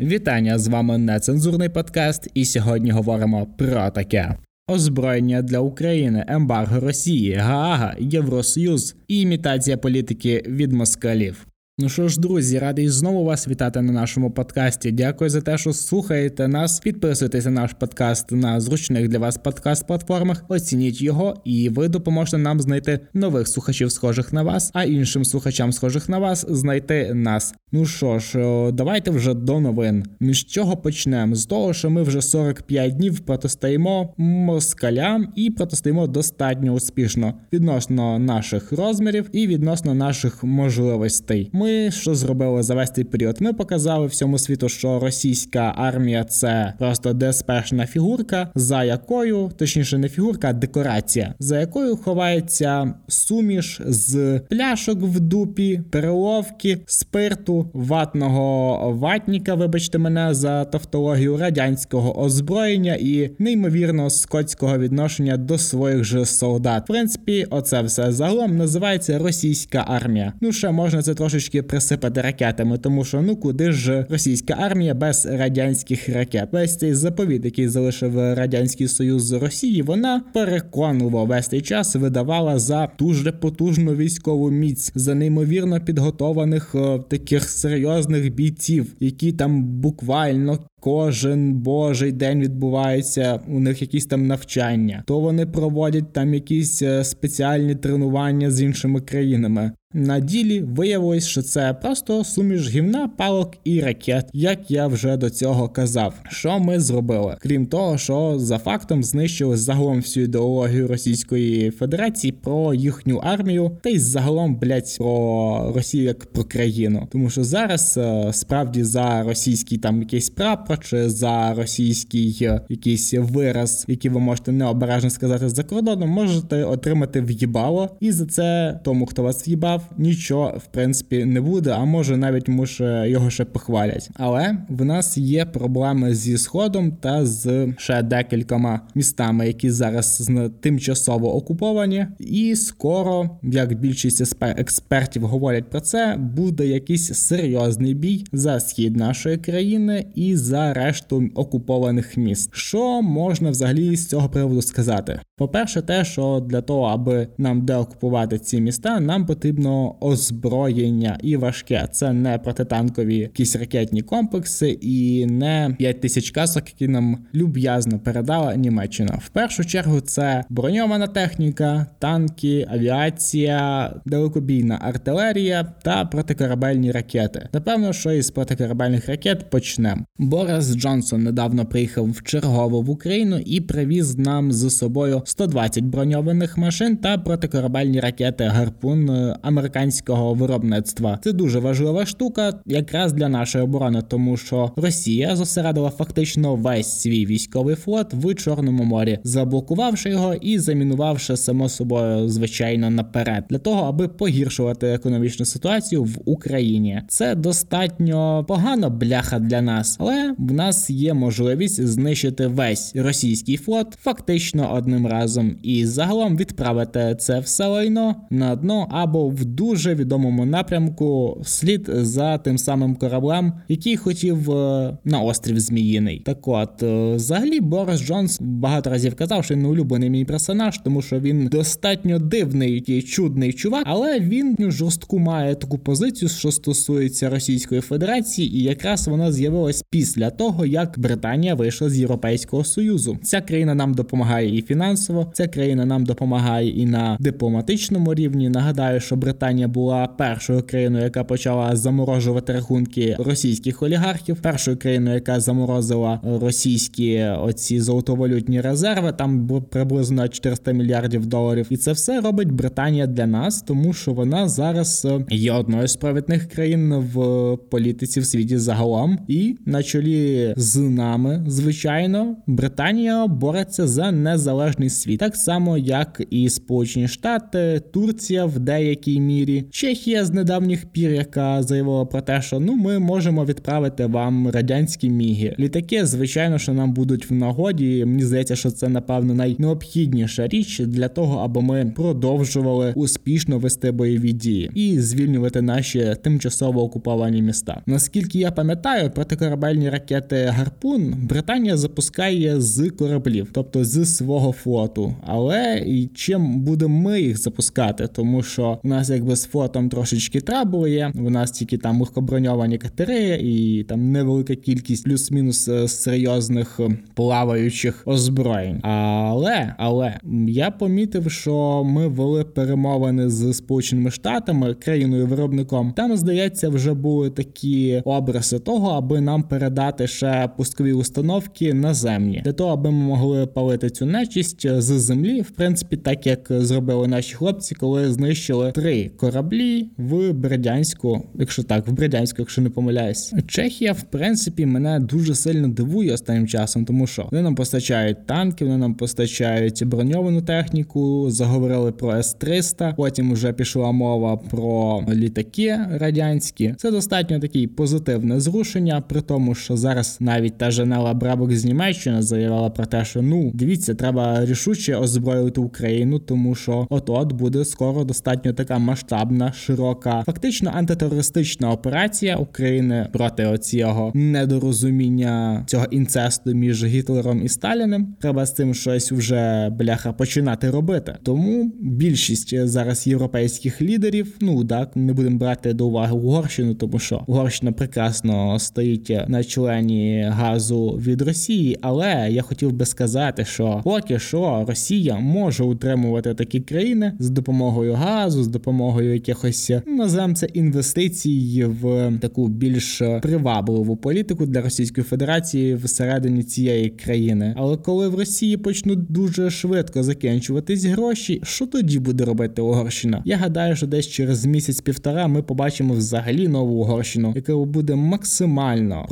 Вітання з вами нецензурний подкаст, і сьогодні говоримо про таке. Озброєння для України, ембарго Росії, Гаага, Євросоюз і імітація політики від москалів. Ну що ж, друзі, радий знову вас вітати на нашому подкасті. Дякую за те, що слухаєте нас. Підписуйтесь на наш подкаст на зручних для вас подкаст-платформах. Оцініть його, і ви допоможете нам знайти нових слухачів, схожих на вас, а іншим слухачам, схожих на вас, знайти нас. Ну що ж, давайте вже до новин. Ми з чого почнемо? З того, що ми вже 45 днів протистоїмо москалям і протистоїмо достатньо успішно відносно наших розмірів і відносно наших можливостей. Ми ми що зробили за весь цей період? Ми показали всьому світу, що російська армія це просто деспешна фігурка, за якою, точніше, не фігурка, а декорація, за якою ховається суміш з пляшок в дупі, переловки, спирту, ватного ватніка, вибачте мене за тавтологію радянського озброєння і неймовірно скотського відношення до своїх же солдат. В принципі, оце все загалом називається російська армія. Ну ще можна це трошечки трошки присипати ракетами, тому що ну куди ж російська армія без радянських ракет? Весь цей заповіт, який залишив радянський союз з Росії, вона переконливо весь цей час видавала за дуже потужну військову міць, за неймовірно підготованих о, таких серйозних бійців, які там буквально. Кожен божий день відбувається у них якісь там навчання, то вони проводять там якісь е, спеціальні тренування з іншими країнами. На ділі виявилось, що це просто суміш гівна, палок і ракет, як я вже до цього казав. Що ми зробили? Крім того, що за фактом знищили загалом всю ідеологію Російської Федерації про їхню армію, та й загалом блять про Росію як про країну. Тому що зараз е, справді за російський там якийсь прапор чи за російський е, якийсь вираз, який ви можете необережно сказати за кордоном, можете отримати в'їбало, і за це тому, хто вас в'їбав нічого в принципі не буде, а може навіть може його ще похвалять. Але в нас є проблеми зі сходом та з ще декількома містами, які зараз тимчасово окуповані, і скоро, як більшість експертів говорять про це, буде якийсь серйозний бій за схід нашої країни і за решту окупованих міст. Що можна взагалі з цього приводу сказати? По перше, те, що для того, аби нам деокупувати ці міста, нам потрібно озброєння і важке. Це не протитанкові якісь ракетні комплекси і не 5 тисяч касок, які нам люб'язно передала Німеччина. В першу чергу це броньована техніка, танки, авіація, далекобійна артилерія та протикорабельні ракети. Напевно, що із протикорабельних ракет почнемо. Борис Джонсон недавно приїхав в чергово в Україну і привіз нам з собою 120 броньованих машин та протикорабельні ракети гарпун американського виробництва. Це дуже важлива штука, якраз для нашої оборони, тому що Росія зосередила фактично весь свій військовий флот в Чорному морі, заблокувавши його і замінувавши само собою звичайно наперед, для того, аби погіршувати економічну ситуацію в Україні. Це достатньо погано бляха для нас, але в нас є можливість знищити весь російський флот фактично одним разом і загалом відправити це все лайно на дно або в дуже відомому напрямку вслід за тим самим кораблем, який хотів е, на острів Зміїний. Так от, е, взагалі, Борис Джонс багато разів казав, що він улюблений мій персонаж, тому що він достатньо дивний і чудний чувак, але він жорстку має таку позицію, що стосується Російської Федерації, і якраз вона з'явилась після того, як Британія вийшла з Європейського Союзу. Ця країна нам допомагає і фінансово, ця країна нам допомагає і на дипломатичному рівні. Нагадаю, що Британія. Була першою країною, яка почала заморожувати рахунки російських олігархів, першою країною, яка заморозила російські оці золотовалютні резерви. Там приблизно 400 мільярдів доларів. І це все робить Британія для нас, тому що вона зараз е, є одною з провідних країн в політиці в світі загалом, і на чолі з нами, звичайно, Британія бореться за незалежний світ, так само як і Сполучені Штати, Турція в деякій мірі, Чехія з недавніх пір, яка заявила про те, що ну ми можемо відправити вам радянські міги. Літаки, звичайно, що нам будуть в нагоді. Мені здається, що це напевно найнеобхідніша річ для того, аби ми продовжували успішно вести бойові дії і звільнювати наші тимчасово окуповані міста. Наскільки я пам'ятаю, протикорабельні ракети Гарпун Британія запускає з кораблів, тобто з свого флоту. Але і чим будемо ми їх запускати, тому що у нас якби з флотом трошечки трабли є. У нас тільки там легкоброньовані катери і там невелика кількість плюс-мінус е, серйозних е, плаваючих озброєнь. Але але я помітив, що ми вели перемовини з Сполученими Штатами, країною виробником. Там здається, вже були такі образи того, аби нам передати ще пускові установки наземні, для того, аби ми могли палити цю нечисть з землі, в принципі, так як зробили наші хлопці, коли знищили три кораблі в Бердянську, якщо так, в Бердянську, якщо не помиляюсь. Чехія, в принципі, мене дуже сильно дивує останнім часом, тому що вони нам постачають танки, вони нам постачають броньовану техніку, заговорили про С-300, Потім вже пішла мова про літаки радянські. Це достатньо такий позитивне зрушення, при тому, що зараз навіть та Жанела Брабок з Німеччини заявила про те, що ну дивіться, треба рішуче озброїти Україну, тому що от от буде скоро достатньо така масштабна, широка, фактично антитерористична операція України проти оцього недорозуміння цього інцесту між Гітлером і Сталіним. Треба з цим щось вже бляха починати робити. Тому більшість зараз європейських лідерів, ну так не будемо брати до уваги Угорщину, тому що Угорщина прекрасно стоїть на члені газу від Росії. Але я хотів би сказати, що поки що Росія може утримувати такі країни з допомогою газу, з допомогою якихось називаємо це інвестицій в таку більш привабливу політику для Російської Федерації всередині цієї країни. Але коли в Росії почнуть дуже швидко закінчуватись гроші, що тоді буде робити Угорщина? Я гадаю, що десь через місяць-півтора ми побачимо взагалі нову Угорщину, яка буде максимально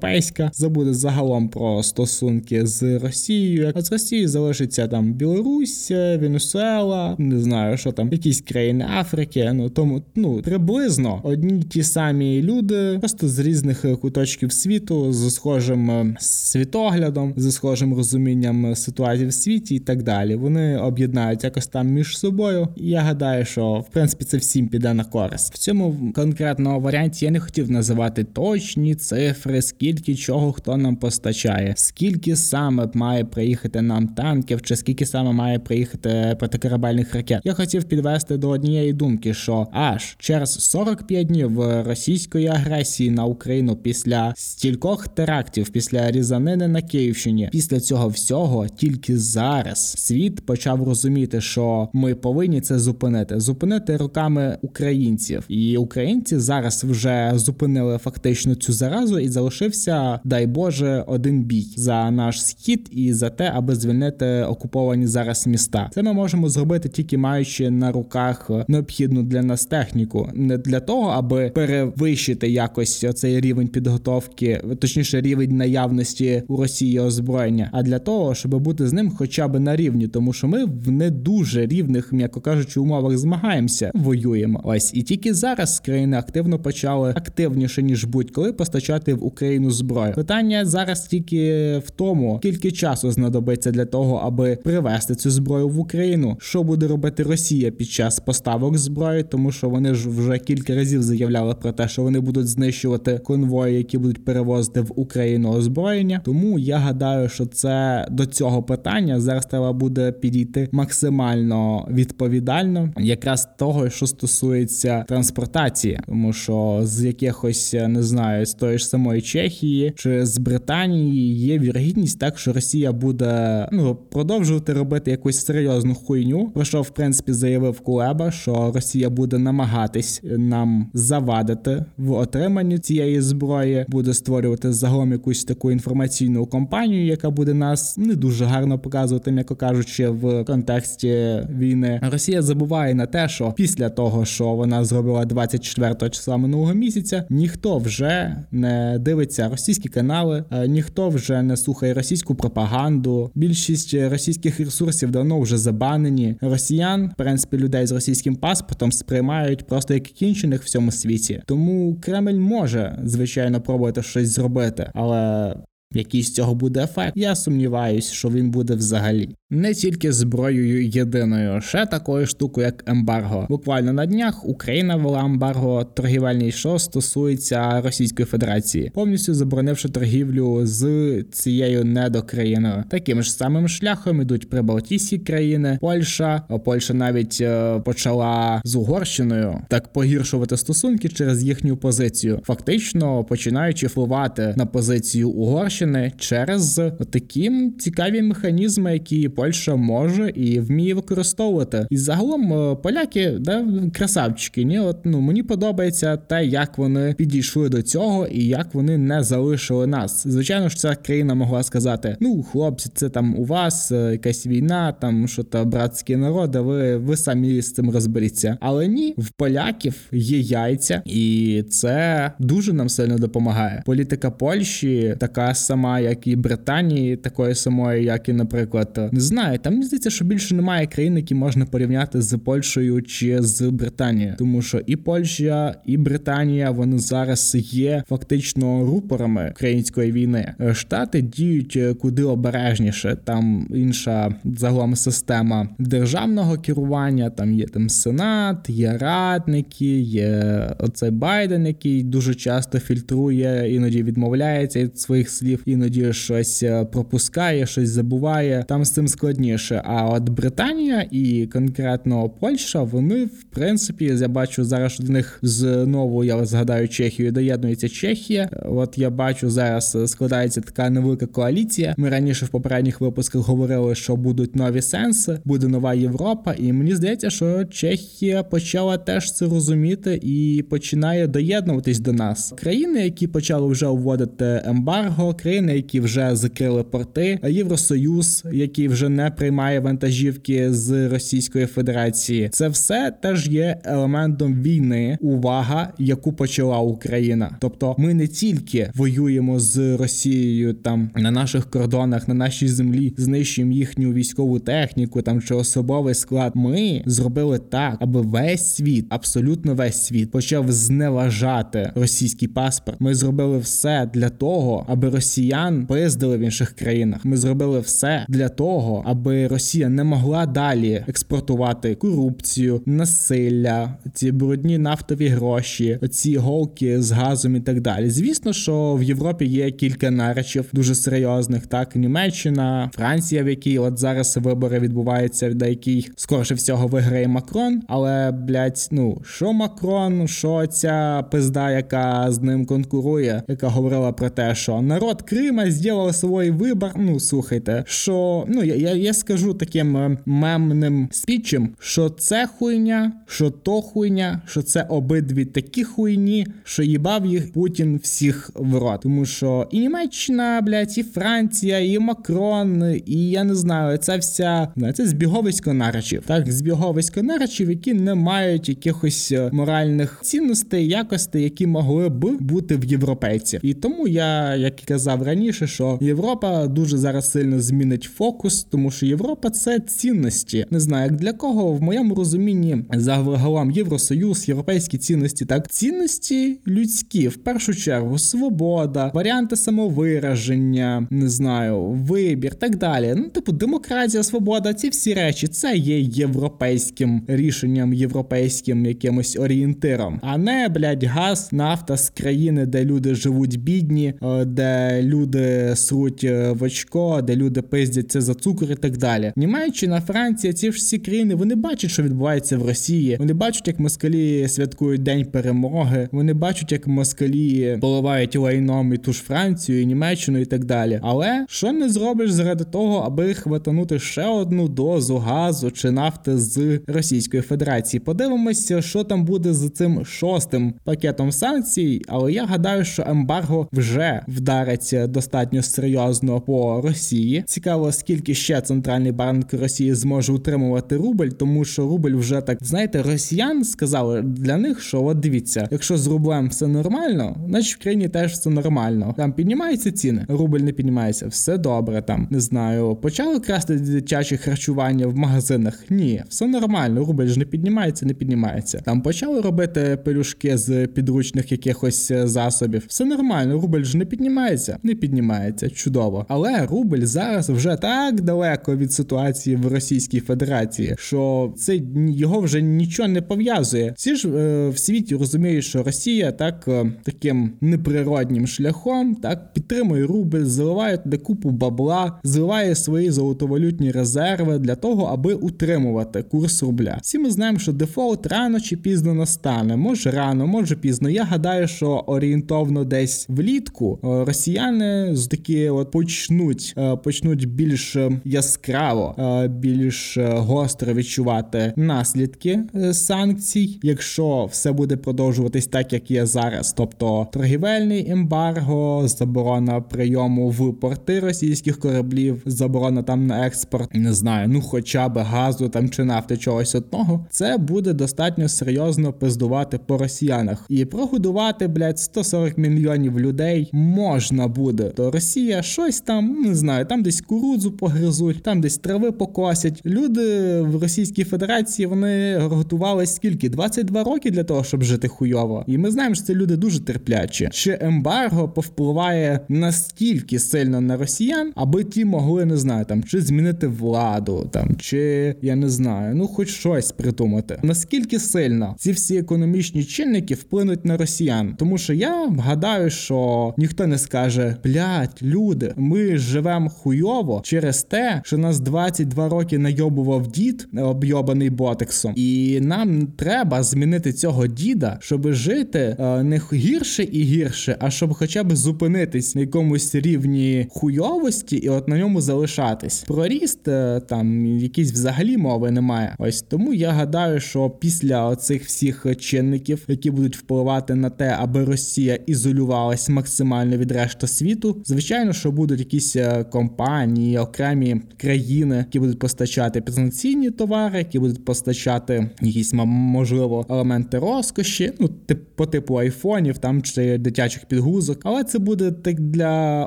проєвропейська, забуде загалом про стосунки з Росією. А з Росією залишиться там Білорусь, Венесуела, не знаю, що там, якісь країни Африки. Ну тому ну приблизно одні ті самі люди, просто з різних куточків світу, з схожим е, світоглядом, з схожим розумінням ситуації в світі і так далі. Вони об'єднають якось там між собою. І я гадаю, що в принципі це всім піде на користь. В цьому конкретному варіанті я не хотів називати точні цифри, скільки чого хто нам постачає, скільки саме має приїхати нам танків, чи скільки саме має приїхати протикорабельних ракет. Я хотів підвести до однієї думки, що аж через 45 днів російської агресії на Україну після стількох терактів, після різанини на Київщині, після цього всього тільки зараз світ почав розуміти, що ми повинні це зупинити, зупинити руками українців, і українці зараз вже зупинили фактично цю заразу, і залишився, дай Боже, один бій за наш схід і за те, аби звільнити окуповані зараз міста. Це ми можемо зробити тільки маючи на руках необхідну для нас техніку, не для того, аби перевищити якось цей рівень підготовки, точніше рівень наявності у Росії озброєння, а для того, щоб бути з ним, хоча б на рівні, тому що ми в не дуже рівних, м'яко кажучи, умовах змагаємося, воюємо. Ось і тільки зараз країни активно почали активніше ніж будь-коли постачати в Україну зброю. Питання зараз тільки в тому, скільки часу знадобиться для того, аби привезти цю зброю в Україну. Що буде робити Росія під час поставок зброї, тому що вони ж вже кілька разів заявляли про те, що вони будуть знищувати конвої, які будуть перевозити в Україну озброєння. Тому я гадаю, що це до цього питання зараз треба буде підійти максимально відповідально, якраз того, що стосується транспортації, тому що з якихось не знаю з тої ж самої Чехії чи з Британії є вірогідність так, що Росія буде ну продовжувати робити якусь серйозну хуйню. Про що в принципі заявив Кулеба, що Росія буде намагатись нам завадити в отриманні цієї зброї, буде створювати загалом якусь таку інформаційну кампанію, яка буде нас не дуже гарно показувати, м'яко кажучи, в контексті війни. Росія забуває на те, що після того, що вона зробила 24 числа минулого місяця, ніхто вже не дивиться російські канали, е, ніхто вже не слухає російську пропаганду. Більшість російських ресурсів давно вже забанені. Росіян, в принципі, людей з російським паспортом сприймають просто як кінчених в цьому світі. Тому Кремль може звичайно пробувати щось зробити, але який з цього буде ефект, я сумніваюсь, що він буде взагалі не тільки зброєю єдиною, ще такою штукою, як ембарго. Буквально на днях Україна ввела ембарго торгівельний, що стосується Російської Федерації, повністю заборонивши торгівлю з цією недокраїною. Таким ж самим шляхом ідуть прибалтійські країни, Польща. Польща навіть е, почала з Угорщиною так погіршувати стосунки через їхню позицію, фактично починаючи впливати на позицію Угорщини через такі цікаві механізми, які Польща може і вміє використовувати. І загалом е, поляки, да, красавчики, ні, от ну мені подобається те, як вони підійшли до цього і як вони не залишили нас. Звичайно ж, ця країна могла сказати: ну, хлопці, це там у вас е, якась війна, там що то братські народи, ви ви самі з цим розберіться. Але ні, в поляків є яйця, і це дуже нам сильно допомагає. Політика Польщі така сама, як і Британії, такої самої, як і, наприклад, не знаю, там мені здається, що більше немає країн, які можна порівняти з Польщею чи з Британією, тому що і Польща, і Британія вони зараз є фактично рупорами української війни. Штати діють е, куди обережніше. Там інша загалом система державного керування. Там є там сенат, є радники, є оцей Байден, який дуже часто фільтрує, іноді відмовляється від своїх слів, іноді щось е, пропускає, щось забуває. Там з цим складніше. А от Британія і конкретно Польща, вони в принципі я бачу зараз до них знову. Я згадаю Чехію, доєднується Чехія. От я бачу зараз складається така невелика коаліція. Ми раніше в попередніх випусках говорили, що будуть нові сенси, буде нова Європа, і мені здається, що Чехія почала теж це розуміти і починає доєднуватись до нас. Країни, які почали вже вводити ембарго, країни, які вже закрили порти, Євросоюз, який вже не приймає вантажівки з Російської Федерації. Це все теж є елементом війни, увага, яку почала Україна. Тобто, ми не тільки воюємо з Росією там на наших кордонах, на нашій землі, знищуємо їхню військову техніку там чи особовий склад. Ми зробили так, аби весь світ, абсолютно весь світ, почав зневажати російський паспорт. Ми зробили все для того, аби росіян пиздили в інших країнах. Ми зробили все для того, аби Росія не могла далі експортувати корупцію, насилля, ці брудні нафтові гроші, ці голки з газом і так далі. Звісно, що в Європі є кілька наречів дуже серйозних. Так, Німеччина, Франція, в якій от зараз вибори відбуваються, де який скорше всього виграє Макрон. Але блядь, ну що Макрон, що ця пизда, яка з ним конкурує, яка говорила про те, що народ Крима зробив свій вибор. Ну слухайте, що ну я я, я скажу таким е, мемним спічем, що це хуйня, що то хуйня, що це обидві такі хуйні, що їбав їх Путін всіх в рот. Тому що і Німеччина, блядь, і Франція, і Макрон, і я не знаю, це вся це збіговисько наречів. Так, збіговисько наречів, які не мають якихось е, моральних цінностей, якостей, які могли б бути в європейців. І тому я, як казав раніше, що Європа дуже зараз сильно змінить фокус, тому що Європа це цінності. Не знаю, як для кого. В моєму розумінні за загалом Євросоюз, європейські цінності, так? Цінності людські, в першу чергу, свобода, варіанти самовираження, не знаю, вибір, так далі. Ну, типу, демократія, свобода, ці всі речі, це є європейським рішенням, європейським якимось орієнтиром, а не блядь, газ, нафта з країни, де люди живуть бідні, е, де люди сруть е, в очко, де люди пиздяться за цукор і так далі. Німеччина, Франція, ці всі країни вони бачать, що відбувається в Росії. Вони бачать, як москалі святкують день перемоги. Вони бачать, як москалі поливають лайном і ту ж Францію, і Німеччину і так далі. Але що не зробиш заради того, аби хватанути ще одну дозу газу чи нафти з Російської Федерації? Подивимося, що там буде з цим шостим пакетом санкцій. Але я гадаю, що ембарго вже вдариться достатньо серйозно по Росії. Цікаво, скільки ще ще центральний банк Росії зможе утримувати рубль, тому що рубль вже так знаєте, росіян сказали для них, що от дивіться, якщо з рублем все нормально, значить в країні теж все нормально. Там піднімаються ціни, рубль не піднімається, все добре. Там не знаю, почали красти дитяче харчування в магазинах. Ні, все нормально. Рубль ж не піднімається, не піднімається. Там почали робити пелюшки з підручних якихось е, засобів. Все нормально, рубль ж не піднімається, не піднімається. Чудово. Але рубль зараз вже так далеко від ситуації в Російській Федерації, що це його вже нічого не пов'язує. Всі ж е, в світі розуміють, що Росія так е, таким неприроднім шляхом так підтримує рубль, заливає туди купу бабла, зливає свої золотовалютні резерви для того, аби утримувати курс рубля. Всі ми знаємо, що дефолт рано чи пізно настане. Може рано, може пізно. Я гадаю, що орієнтовно десь влітку е, росіяни з такі от почнуть е, почнуть більш яскраво, е, більш гостро відчувати наслідки санкцій, якщо все буде продовжуватись так, як є зараз, тобто торгівельний ембарго, заборона прийому в порти російських кораблів, заборона там на експорт, не знаю, ну хоча б газу там чи нафти чогось одного, це буде достатньо серйозно пиздувати по росіянах і прогодувати, блядь, 140 мільйонів людей можна буде. То Росія щось там не знаю, там десь курудзу погризуть, там десь трави покосять. Люди в Російській Федерації вони готувалися скільки? 22 роки для того, щоб жити хуйово. І ми знаємо, що це люди дуже терплячі. Чи ембарго повпливає настільки сильно на росіян, аби ті могли не знаю, там чи змінити владу, там чи я не знаю, ну хоч щось придумати. Наскільки сильно ці всі економічні чинники вплинуть на росіян? Тому що я гадаю, що ніхто не скаже: блять, люди, ми живемо хуйово через те, що нас 22 роки найобував дід, обйобаний ботексом, і нам треба змінити цього діда, щоб жити е, не гірше і гірше, а щоб хоча б зупинитись на якомусь рівні хуйовості і от на ньому залишатись. Про ріст е, там якісь взагалі мови немає. Ось тому я гадаю, що після оцих всіх чинників, які будуть впливати на те, аби Росія ізолювалась максимально від решти світу, звичайно, що будуть якісь е, компанії, окремі країни, які будуть постачати підсанкційні товари, які будуть постачати якісь можливо елементи розкоші, ну тип по типу айфонів там чи дитячих підгузок, але це буде так для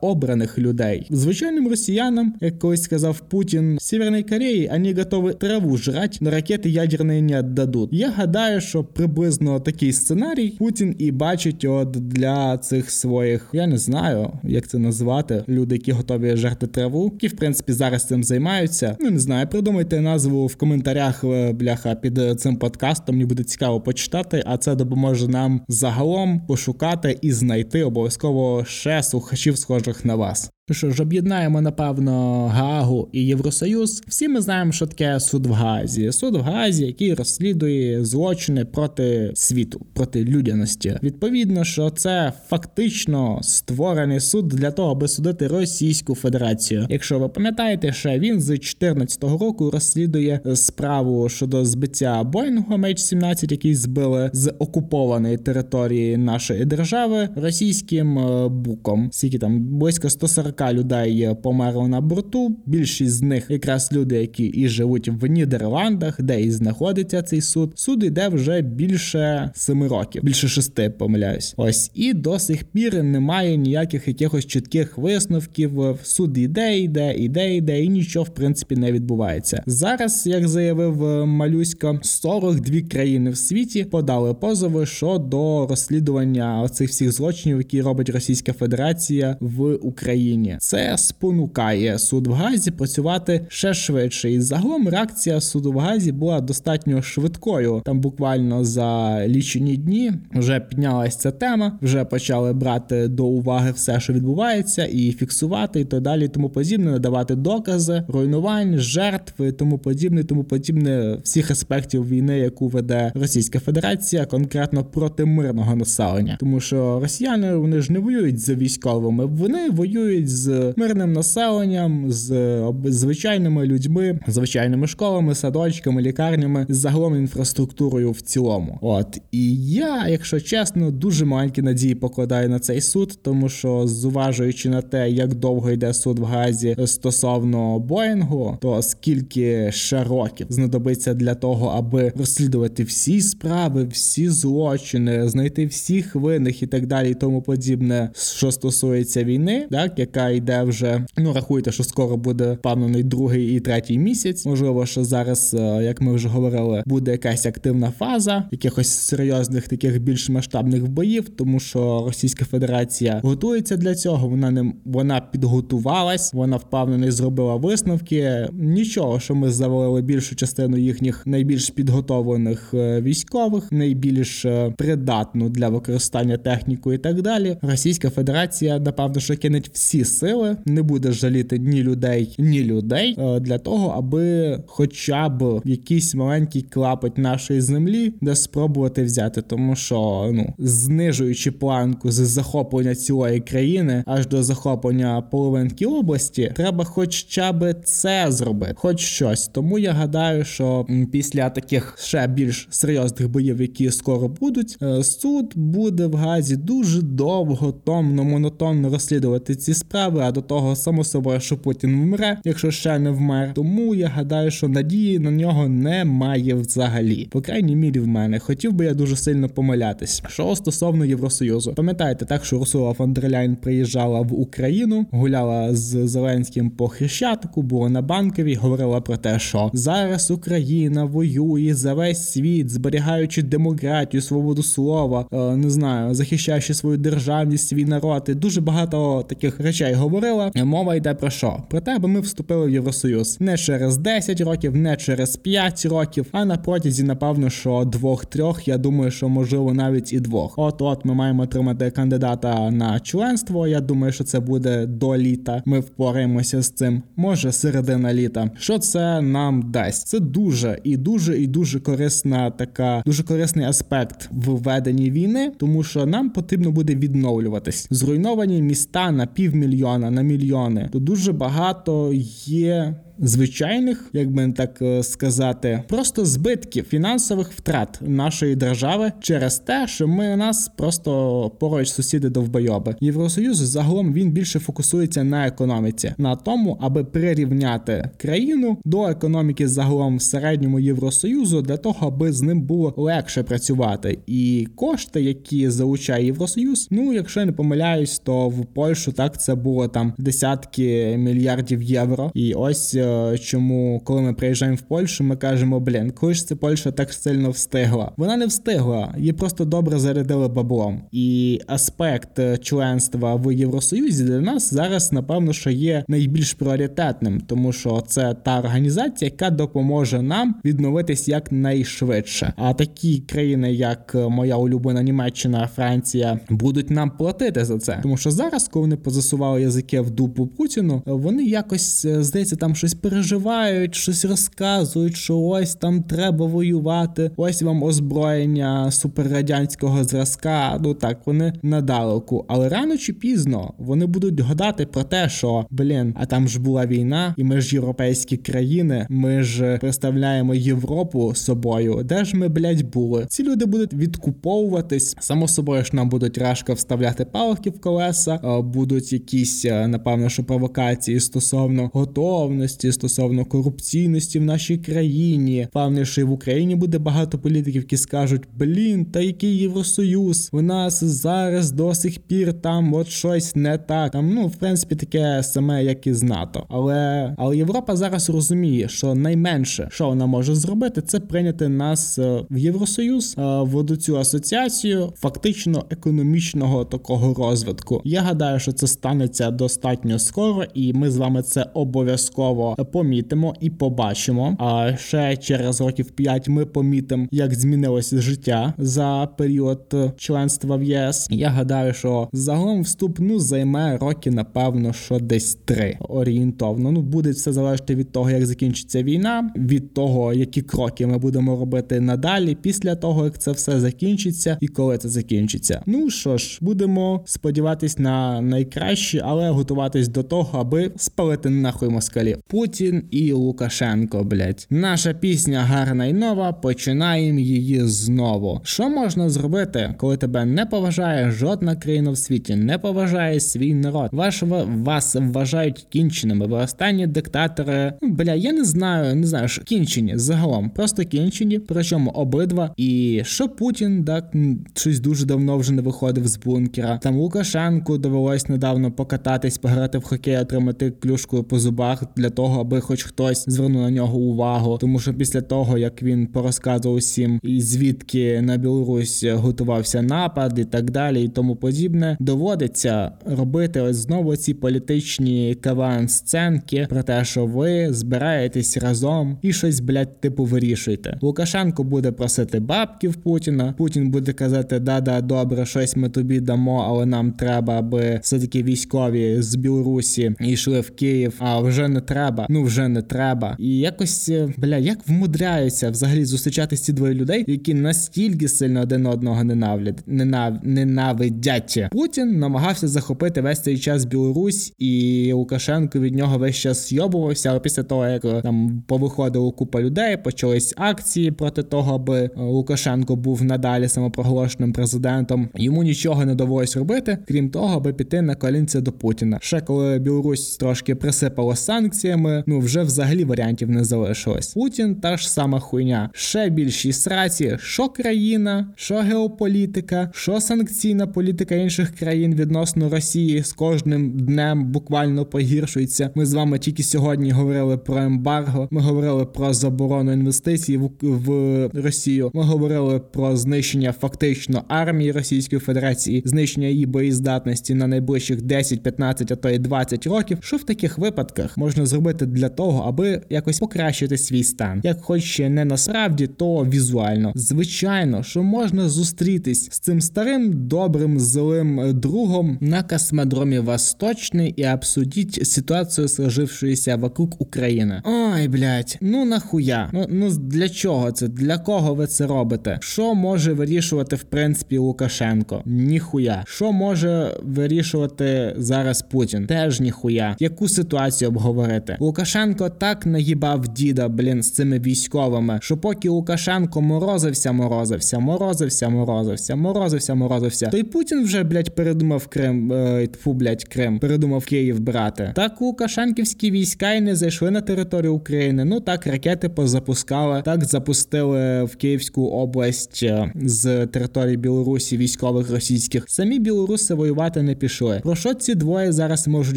обраних людей. Звичайним росіянам, як колись сказав Путін, в Северній Кореї вони готові траву жрати, но ракети ядерні не віддадуть. Я гадаю, що приблизно такий сценарій Путін і бачить от для цих своїх, я не знаю, як це назвати, люди, які готові жерти траву, які в принципі зараз цим займаються. Ну не знаю, придумайте назву в коментарях, е, бляха, під цим подкастом. Мені буде цікаво почитати, а це допоможе нам загалом пошукати і знайти обов'язково ще слухачів, схожих на вас. Що ж, об'єднаємо, напевно, Гаагу і Євросоюз. Всі ми знаємо, що таке суд в Газі. Суд в Газі, який розслідує злочини проти світу, проти людяності. Відповідно, що це фактично створений суд для того, аби судити Російську Федерацію. Якщо ви пам'ятаєте, ще він з 2014 року розслідує справу щодо збиття Боїнгу MH17, який збили з окупованої території нашої держави російським е, буком. Скільки там близько 140 40 людей померло на борту. Більшість з них якраз люди, які і живуть в Нідерландах, де і знаходиться цей суд. Суд іде вже більше семи років, більше шести, помиляюсь. Ось і до сих пір немає ніяких якихось чітких висновків. Суд іде, йде, іде, йде, і нічого в принципі не відбувається. Зараз, як заявив Малюська, 42 країни в світі подали позови щодо розслідування оцих всіх злочинів, які робить Російська Федерація в Україні. Україні. Це спонукає суд в Газі працювати ще швидше. І загалом реакція суду в Газі була достатньо швидкою. Там буквально за лічені дні вже піднялася ця тема, вже почали брати до уваги все, що відбувається, і фіксувати, і так далі, тому подібне, надавати докази, руйнувань, жертв, і тому подібне, тому подібне всіх аспектів війни, яку веде Російська Федерація, конкретно проти мирного населення, тому що росіяни вони ж не воюють за військовими, вони воюють з мирним населенням, з звичайними людьми, звичайними школами, садочками, лікарнями, з загалом інфраструктурою в цілому. От і я, якщо чесно, дуже маленькі надії покладаю на цей суд, тому що зуважуючи на те, як довго йде суд в Газі стосовно Боїнгу, то скільки ще років знадобиться для того, аби розслідувати всі справи, всі злочини, знайти всіх винних і так далі, і тому подібне, що стосується війни, так яка йде вже. Ну рахуйте, що скоро буде впевнений другий і третій місяць. Можливо, що зараз, е, як ми вже говорили, буде якась активна фаза якихось серйозних таких більш масштабних боїв, тому що Російська Федерація готується для цього. Вона не вона підготувалась, вона впевнений зробила висновки. Нічого, що ми завалили більшу частину їхніх найбільш підготовлених е, військових, найбільш е, придатну для використання техніку і так далі. Російська Федерація напевно що кинеть всі сили, не буде жаліти ні людей, ні людей е, для того, аби хоча б якийсь маленький клапоть нашої землі, де спробувати взяти, тому що ну знижуючи планку з захоплення цілої країни аж до захоплення половинки області, треба, хоча б це зробити, хоч щось. Тому я гадаю, що після таких ще більш серйозних боїв, які скоро будуть, е, суд буде в газі дуже довго, томно, монотонно розслідувати ці справи. А до того само собою, що Путін вмре, якщо ще не вмер. Тому я гадаю, що надії на нього немає взагалі. По крайній мірі в мене хотів би я дуже сильно помилятись. Що стосовно Євросоюзу, пам'ятаєте, так що Русула фон дер Ляйн приїжджала в Україну, гуляла з Зеленським по Хрещатику, була на банковій, говорила про те, що зараз Україна воює за весь світ, зберігаючи демократію, свободу слова, е, не знаю, захищаючи свою державність, свій народ. І Дуже багато таких речей говорила. Мова йде про що? Про те, аби ми вступили в Євросоюз не через 10 років, не через 5 років, а на протязі, напевно, що двох-трьох. Я думаю, що можливо навіть і двох. От, от ми маємо отримати кандидата на членство. Я думаю, що це буде до літа. Ми впораємося з цим. Може, середина літа. Що це нам дасть? Це дуже і дуже і дуже корисна така, дуже корисний аспект в веденні війни, тому що нам потрібно буде відновлюватись. Зруйновані міста на півмільйона, на мільйони. То дуже багато є звичайних, як би так е, сказати, просто збитків фінансових втрат нашої держави через те, що ми нас просто поруч сусіди довбойоби. Євросоюз загалом він більше фокусується на економіці, на тому, аби прирівняти країну до економіки загалом в середньому євросоюзу, для того, аби з ним було легше працювати. І кошти, які залучає євросоюз, ну якщо я не помиляюсь, то в Польщу так це було там десятки мільярдів євро. І ось Е, чому, коли ми приїжджаємо в Польщу, ми кажемо, блін, коли ж це Польща так сильно встигла. Вона не встигла, її просто добре зарядили баблом. І аспект е, членства в Євросоюзі для нас зараз, напевно, що є найбільш пріоритетним, тому що це та організація, яка допоможе нам відновитись якнайшвидше. А такі країни, як е, моя улюблена Німеччина, Франція, будуть нам платити за це, тому що зараз, коли вони позасували язики в дупу Путіну, вони якось здається там щось переживають, щось розказують, що ось там треба воювати, ось вам озброєння суперрадянського зразка. Ну так, вони надалеку. Але рано чи пізно вони будуть гадати про те, що блін, а там ж була війна, і ми ж європейські країни, ми ж представляємо Європу собою. Де ж ми, блядь, були? Ці люди будуть відкуповуватись. Само собою ж нам будуть рашка вставляти палки в колеса, будуть якісь, напевно, що провокації стосовно готовності стосовно корупційності в нашій країні. Певне, що і в Україні буде багато політиків, які скажуть: блін, та який євросоюз? У нас зараз до сих пір там от щось не так. Там ну в принципі таке саме, як і з НАТО. Але але Європа зараз розуміє, що найменше, що вона може зробити, це прийняти нас е, в Євросоюз, е, в цю асоціацію фактично економічного такого розвитку. Я гадаю, що це станеться достатньо скоро, і ми з вами це обов'язково помітимо і побачимо. А ще через років 5 ми помітимо, як змінилося життя за період членства в ЄС. Я гадаю, що загалом вступ ну займе роки, напевно, що десь три орієнтовно. Ну буде все залежати від того, як закінчиться війна, від того, які кроки ми будемо робити надалі, після того як це все закінчиться, і коли це закінчиться. Ну що ж, будемо сподіватись на найкраще, але готуватись до того, аби спалити нахуй москалів. Путін і Лукашенко, блять. Наша пісня гарна і нова. Починаємо її знову. Що можна зробити, коли тебе не поважає жодна країна в світі, не поважає свій народ? Ваш вас вважають кінченими. Ви останні диктатори. Ну, бля, я не знаю, не знаю, що кінчені загалом, просто кінчені. Причому обидва. І що Путін так щось дуже давно вже не виходив з бункера. Там Лукашенку довелось недавно покататись, пограти в хокей, отримати клюшкою по зубах для того, аби хоч хтось звернув на нього увагу. Тому що після того як він порозказував усім, і звідки на Білорусь готувався напад і так далі, і тому подібне, доводиться робити ось знову ці політичні каван сценки про те, що ви збираєтесь разом і щось блядь, типу вирішуєте. Лукашенко буде просити бабків Путіна. Путін буде казати, да-да, добре, щось ми тобі дамо, але нам треба, аби все таки військові з Білорусі йшли в Київ. А вже не треба. Ну вже не треба. І якось бля, як вмудряються взагалі зустрічатися ці двоє людей, які настільки сильно один одного ненавидять. Ненав... ненавидять. Путін намагався захопити весь цей час Білорусь, і Лукашенко від нього весь час зйобувався. Але після того як там повиходило купа людей, почались акції проти того, аби Лукашенко був надалі самопроголошеним президентом. Йому нічого не довелось робити, крім того, аби піти на колінці до Путіна. Ще коли Білорусь трошки присипало санкціями, ну вже взагалі варіантів не залишилось. Путін та ж сама хуйня. Ще більші сраці, що країна, що геополітика, що санкційна політика інших країн відносно Росії з кожним днем буквально погіршується. Ми з вами тільки сьогодні говорили про ембарго. Ми говорили про заборону інвестицій в, в Росію. Ми говорили про знищення фактично армії Російської Федерації, знищення її боєздатності на найближчих 10, 15, а то й 20 років. Що в таких випадках можна зробити для того, аби якось покращити свій стан, як хоч не насправді, то візуально. Звичайно, що можна зустрітись з цим старим добрим злим другом на космодромі Восточний і обсудити ситуацію, сложившуюся вокруг України. Ой, блять, ну нахуя? Ну ну для чого це? Для кого ви це робите? Що може вирішувати в принципі Лукашенко? Ніхуя. Що може вирішувати зараз Путін? Теж ніхуя. Яку ситуацію обговорити? Лукашенко так наїбав діда, блін, з цими військовими, що поки Лукашенко морозився, морозився, морозився, морозився, морозився, морозився. То й Путін вже, блять, передумав Крим, е, тьфу, блять, Крим, передумав Київ брати. Так Лукашенківські війська й не зайшли на територію України. Ну так ракети позапускали, так запустили в Київську область е, з території Білорусі військових російських. Самі білоруси воювати не пішли. Про що ці двоє зараз можуть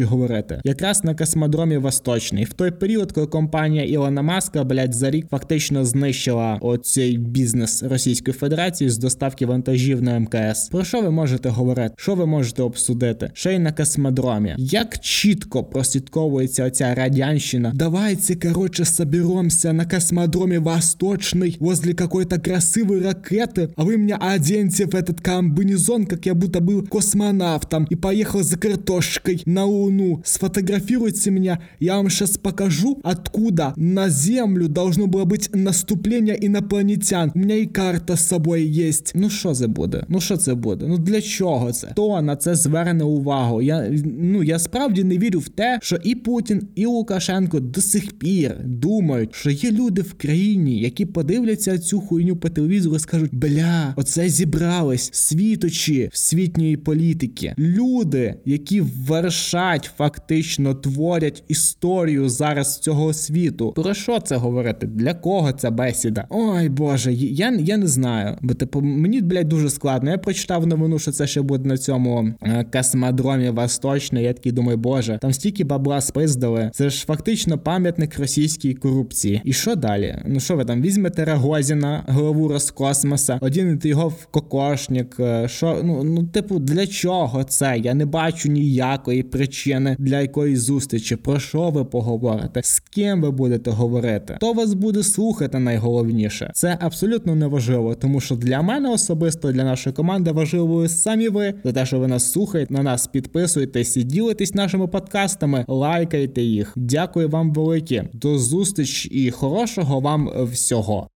говорити? Якраз на космодромі Восточний, в той період, коли компанія Ілона Маска, блять, за рік фактично знищила оцей бізнес Російської Федерації з доставки вантажів на МКС. Про що ви можете говорити? Що ви можете обсудити? Ще й на космодромі. Як чітко прослідковується оця радянщина? Давайте, короче, соберемся на космодроме Восточный возле какой-то красивой ракеты, а вы меня оденьте в этот комбинезон, как я будто был космонавтом и поехал за картошкой на Луну. Сфотографируйте меня, я вам сейчас покажу, откуда на Землю должно было быть наступление инопланетян. У меня и карта з собою є. Ну що це буде? Ну що це буде? Ну для чого це? Хто на це зверне увагу? Я ну я справді не вірю в те, що і Путін, і Лукашенко до сих пір думають, що є люди в країні, які подивляться цю хуйню по телевізору і скажуть: бля, оце зібрались світочі світньої політики. Люди, які вершать, фактично творять історію зараз цього світу. Про що це говорити? Для кого ця бесіда? Ой Боже, я я не знаю. Бо типу мені блядь, дуже складно. Я прочитав новину, що це ще буде на цьому е, космодромі Восточний. Я такий думаю, боже, там стільки бабла спиздили. Це ж фактично пам'ятник російській корупції. І що далі? Ну що ви там візьмете Рогозіна, голову Роскосмоса, одінете його в кокошник. е, Що ну ну, типу, для чого це? Я не бачу ніякої причини для якоїсь зустрічі. Про що ви поговорите? Поговорите, з ким ви будете говорити, хто вас буде слухати найголовніше. Це абсолютно не важливо, тому що для мене особисто для нашої команди важливо самі ви за те, що ви нас слухаєте, на нас підписуєтесь і ділитесь нашими подкастами, лайкайте їх. Дякую вам велике. До зустрічі і хорошого вам всього.